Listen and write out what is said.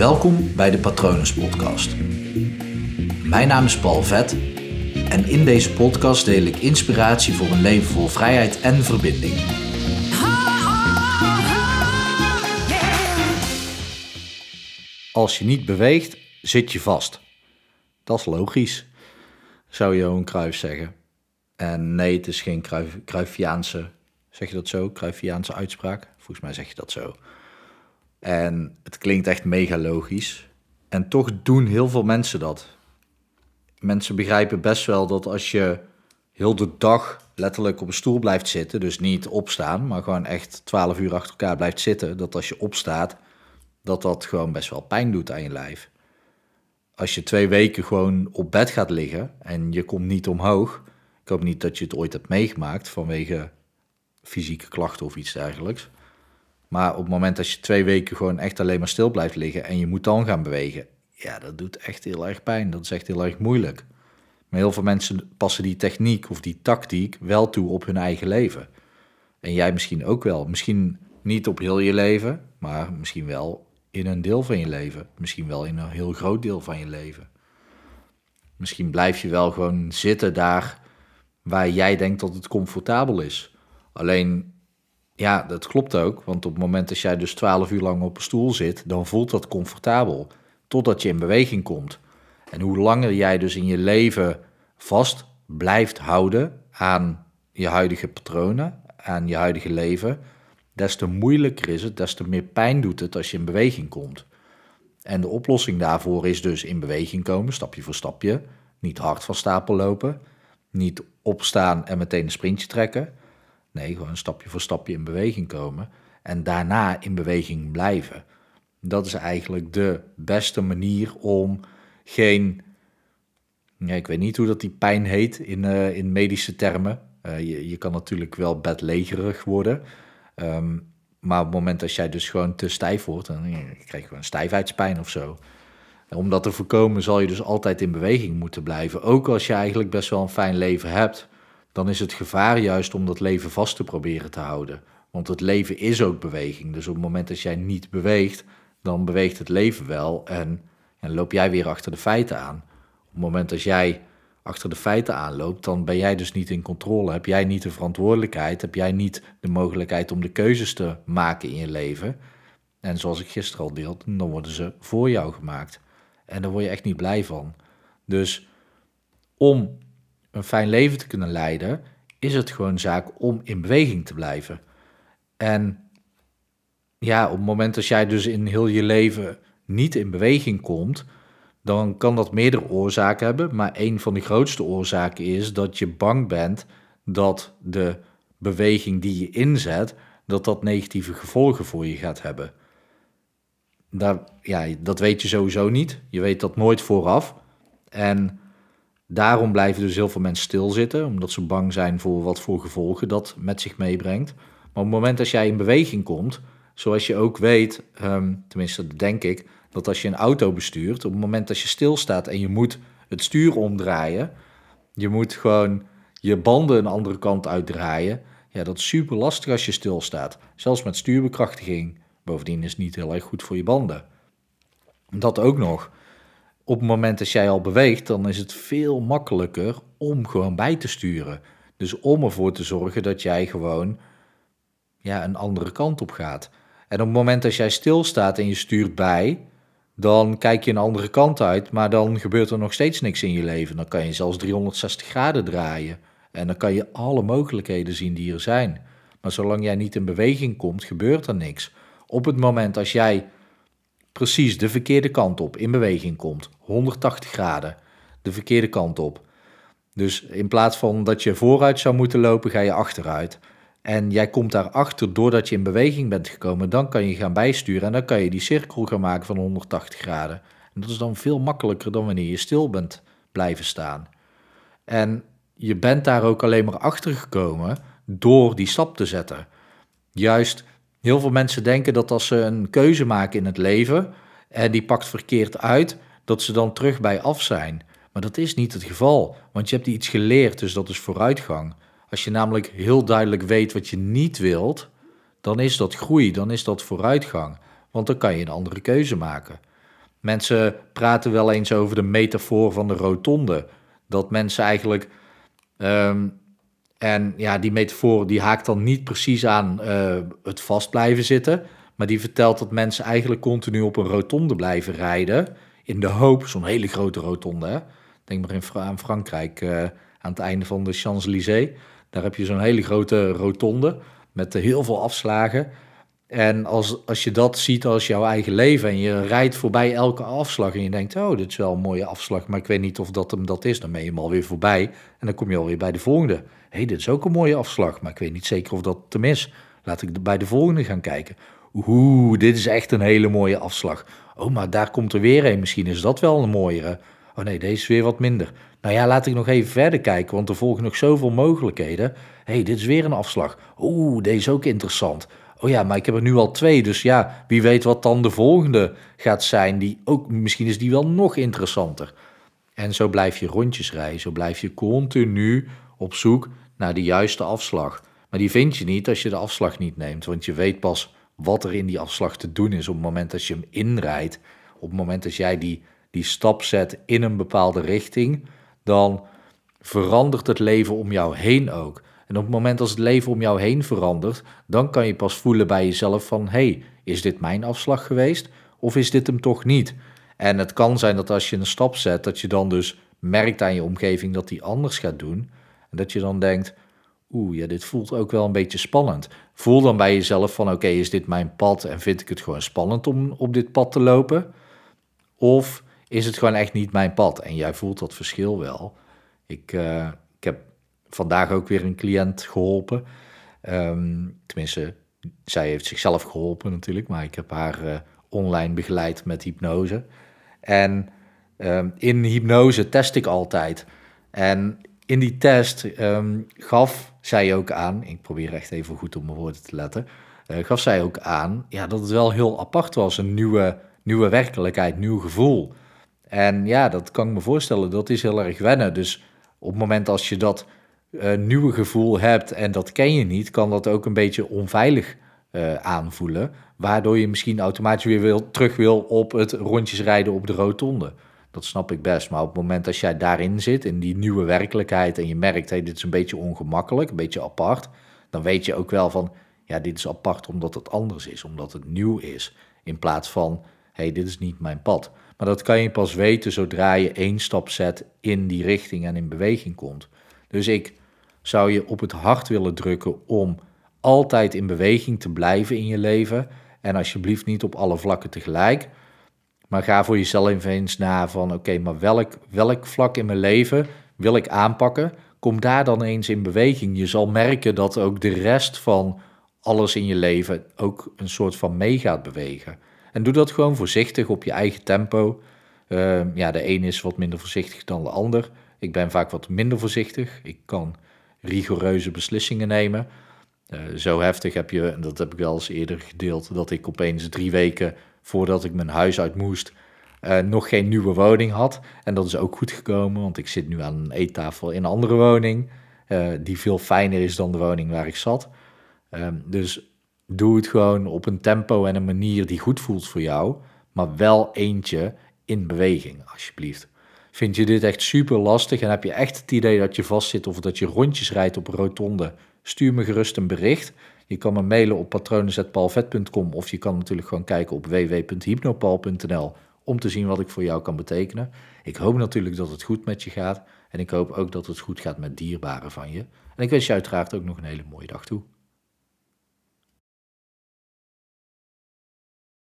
Welkom bij de Patronus Podcast. Mijn naam is Paul Vet en in deze podcast deel ik inspiratie voor een leven vol vrijheid en verbinding. Als je niet beweegt, zit je vast. Dat is logisch, zou Johan Cruijff zeggen. En nee, het is geen Cruijff, Cruyffiaanse, zeg je dat zo? Cruyffiaanse uitspraak? Volgens mij zeg je dat zo. En het klinkt echt mega logisch. En toch doen heel veel mensen dat. Mensen begrijpen best wel dat als je heel de dag letterlijk op een stoel blijft zitten, dus niet opstaan, maar gewoon echt 12 uur achter elkaar blijft zitten, dat als je opstaat, dat dat gewoon best wel pijn doet aan je lijf. Als je twee weken gewoon op bed gaat liggen en je komt niet omhoog, ik hoop niet dat je het ooit hebt meegemaakt vanwege fysieke klachten of iets dergelijks. Maar op het moment dat je twee weken gewoon echt alleen maar stil blijft liggen en je moet dan gaan bewegen, ja, dat doet echt heel erg pijn. Dat is echt heel erg moeilijk. Maar heel veel mensen passen die techniek of die tactiek wel toe op hun eigen leven. En jij misschien ook wel. Misschien niet op heel je leven, maar misschien wel in een deel van je leven. Misschien wel in een heel groot deel van je leven. Misschien blijf je wel gewoon zitten daar waar jij denkt dat het comfortabel is. Alleen ja, dat klopt ook. Want op het moment dat jij dus 12 uur lang op een stoel zit, dan voelt dat comfortabel. Totdat je in beweging komt. En hoe langer jij dus in je leven vast blijft houden aan je huidige patronen, aan je huidige leven, des te moeilijker is het, des te meer pijn doet het als je in beweging komt. En de oplossing daarvoor is dus in beweging komen, stapje voor stapje. Niet hard van stapel lopen, niet opstaan en meteen een sprintje trekken. Nee, gewoon stapje voor stapje in beweging komen en daarna in beweging blijven. Dat is eigenlijk de beste manier om geen, ja, ik weet niet hoe dat die pijn heet in, uh, in medische termen. Uh, je, je kan natuurlijk wel bedlegerig worden. Um, maar op het moment dat jij dus gewoon te stijf wordt, dan krijg je gewoon stijfheidspijn of zo. Om dat te voorkomen zal je dus altijd in beweging moeten blijven. Ook als je eigenlijk best wel een fijn leven hebt dan is het gevaar juist om dat leven vast te proberen te houden. Want het leven is ook beweging. Dus op het moment dat jij niet beweegt, dan beweegt het leven wel en, loop jij weer achter de feiten aan. Op het moment dat jij achter de feiten aanloopt, dan ben jij dus niet in controle. Heb jij niet de verantwoordelijkheid, heb jij niet de mogelijkheid om de keuzes te maken in je leven. En zoals ik gisteren al deelde, dan worden ze voor jou gemaakt. En daar word je echt niet blij van. Dus om een fijn leven te kunnen leiden, is het gewoon zaak om in beweging te blijven. En ja, op het moment dat jij dus in heel je leven niet in beweging komt, dan kan dat meerdere oorzaken hebben. Maar een van de grootste oorzaken is dat je bang bent dat de beweging die je inzet, dat dat negatieve gevolgen voor je gaat hebben. Daar, ja, dat weet je sowieso niet. Je weet dat nooit vooraf. En Daarom blijven dus heel veel mensen stilzitten, omdat ze bang zijn voor wat voor gevolgen dat met zich meebrengt. Maar op het moment dat jij in beweging komt, zoals je ook weet, ehm, tenminste denk ik, dat als je een auto bestuurt, op het moment dat je stilstaat en je moet het stuur omdraaien, je moet gewoon je banden een andere kant uitdraaien, ja, dat is super lastig als je stilstaat. Zelfs met stuurbekrachtiging. Bovendien is het niet heel erg goed voor je banden. Dat ook nog op het moment dat jij al beweegt, dan is het veel makkelijker om gewoon bij te sturen. Dus om ervoor te zorgen dat jij gewoon ja, een andere kant op gaat. En op het moment dat jij stilstaat en je stuurt bij, dan kijk je een andere kant uit, maar dan gebeurt er nog steeds niks in je leven. Dan kan je zelfs 360 graden draaien. En dan kan je alle mogelijkheden zien die er zijn. Maar zolang jij niet in beweging komt, gebeurt er niks. Op het moment als jij precies de verkeerde kant op in beweging komt. 180 graden de verkeerde kant op. Dus in plaats van dat je vooruit zou moeten lopen, ga je achteruit. En jij komt daarachter doordat je in beweging bent gekomen. Dan kan je gaan bijsturen en dan kan je die cirkel gaan maken van 180 graden. En dat is dan veel makkelijker dan wanneer je stil bent blijven staan. En je bent daar ook alleen maar achter gekomen door die stap te zetten. Juist Heel veel mensen denken dat als ze een keuze maken in het leven en die pakt verkeerd uit, dat ze dan terug bij af zijn. Maar dat is niet het geval, want je hebt iets geleerd, dus dat is vooruitgang. Als je namelijk heel duidelijk weet wat je niet wilt, dan is dat groei, dan is dat vooruitgang. Want dan kan je een andere keuze maken. Mensen praten wel eens over de metafoor van de rotonde. Dat mensen eigenlijk. ehm, en ja, die metafoor die haakt dan niet precies aan eh, het vast blijven zitten. Maar die vertelt dat mensen eigenlijk continu op een rotonde blijven rijden. In de hoop, zo'n hele grote rotonde. Denk maar in aan Frankrijk, eh, aan het einde van de Champs-Élysées. Daar heb je zo'n hele grote rotonde met eh, heel veel afslagen. En als, als je dat ziet als jouw eigen leven en je rijdt voorbij elke afslag en je denkt, oh, dit is wel een mooie afslag, maar ik weet niet of dat hem dat is, dan ben je hem alweer voorbij en dan kom je alweer bij de volgende. Hé, hey, dit is ook een mooie afslag, maar ik weet niet zeker of dat hem is. Laat ik bij de volgende gaan kijken. Oeh, dit is echt een hele mooie afslag. Oh, maar daar komt er weer een, misschien is dat wel een mooiere. Oh nee, deze is weer wat minder. Nou ja, laat ik nog even verder kijken, want er volgen nog zoveel mogelijkheden. Hé, hey, dit is weer een afslag. Oeh, deze is ook interessant. Oh ja, maar ik heb er nu al twee, dus ja, wie weet wat dan de volgende gaat zijn. Die ook, misschien is die wel nog interessanter. En zo blijf je rondjes rijden, zo blijf je continu op zoek naar de juiste afslag. Maar die vind je niet als je de afslag niet neemt, want je weet pas wat er in die afslag te doen is op het moment dat je hem inrijdt. Op het moment dat jij die, die stap zet in een bepaalde richting, dan verandert het leven om jou heen ook. En op het moment als het leven om jou heen verandert, dan kan je pas voelen bij jezelf van, hey, is dit mijn afslag geweest of is dit hem toch niet? En het kan zijn dat als je een stap zet, dat je dan dus merkt aan je omgeving dat die anders gaat doen. En dat je dan denkt, oeh, ja, dit voelt ook wel een beetje spannend. Voel dan bij jezelf van, oké, is dit mijn pad en vind ik het gewoon spannend om op dit pad te lopen? Of is het gewoon echt niet mijn pad? En jij voelt dat verschil wel. Ik, uh, ik heb vandaag ook weer een cliënt geholpen. Um, tenminste, zij heeft zichzelf geholpen natuurlijk, maar ik heb haar uh, online begeleid met hypnose. En um, in hypnose test ik altijd. En in die test um, gaf zij ook aan, ik probeer echt even goed op mijn woorden te letten, uh, gaf zij ook aan ja, dat het wel heel apart was, een nieuwe, nieuwe werkelijkheid, nieuw gevoel. En ja, dat kan ik me voorstellen, dat is heel erg wennen. Dus op het moment als je dat uh, nieuwe gevoel hebt en dat ken je niet, kan dat ook een beetje onveilig uh, aanvoelen. Waardoor je misschien automatisch weer wil, terug wil op het rondjes rijden op de rotonde. Dat snap ik best. Maar op het moment dat jij daarin zit, in die nieuwe werkelijkheid, en je merkt, hey, dit is een beetje ongemakkelijk, een beetje apart, dan weet je ook wel van, ja, dit is apart omdat het anders is, omdat het nieuw is. In plaats van, hey, dit is niet mijn pad. Maar dat kan je pas weten zodra je één stap zet in die richting en in beweging komt. Dus ik zou je op het hart willen drukken om altijd in beweging te blijven in je leven. En alsjeblieft niet op alle vlakken tegelijk. Maar ga voor jezelf eens na van oké, maar welk, welk vlak in mijn leven wil ik aanpakken? Kom daar dan eens in beweging. Je zal merken dat ook de rest van alles in je leven ook een soort van mee gaat bewegen. En doe dat gewoon voorzichtig op je eigen tempo. Uh, ja, de een is wat minder voorzichtig dan de ander. Ik ben vaak wat minder voorzichtig. Ik kan rigoureuze beslissingen nemen. Uh, zo heftig heb je, en dat heb ik wel eens eerder gedeeld, dat ik opeens drie weken voordat ik mijn huis uit moest, uh, nog geen nieuwe woning had. En dat is ook goed gekomen, want ik zit nu aan een eettafel in een andere woning, uh, die veel fijner is dan de woning waar ik zat. Um, dus doe het gewoon op een tempo en een manier die goed voelt voor jou, maar wel eentje in beweging, alsjeblieft. Vind je dit echt super lastig en heb je echt het idee dat je vastzit of dat je rondjes rijdt op rotonde? Stuur me gerust een bericht. Je kan me mailen op patronen.palvet.com of je kan natuurlijk gewoon kijken op www.hypnopal.nl om te zien wat ik voor jou kan betekenen. Ik hoop natuurlijk dat het goed met je gaat en ik hoop ook dat het goed gaat met dierbaren van je. En ik wens je uiteraard ook nog een hele mooie dag toe.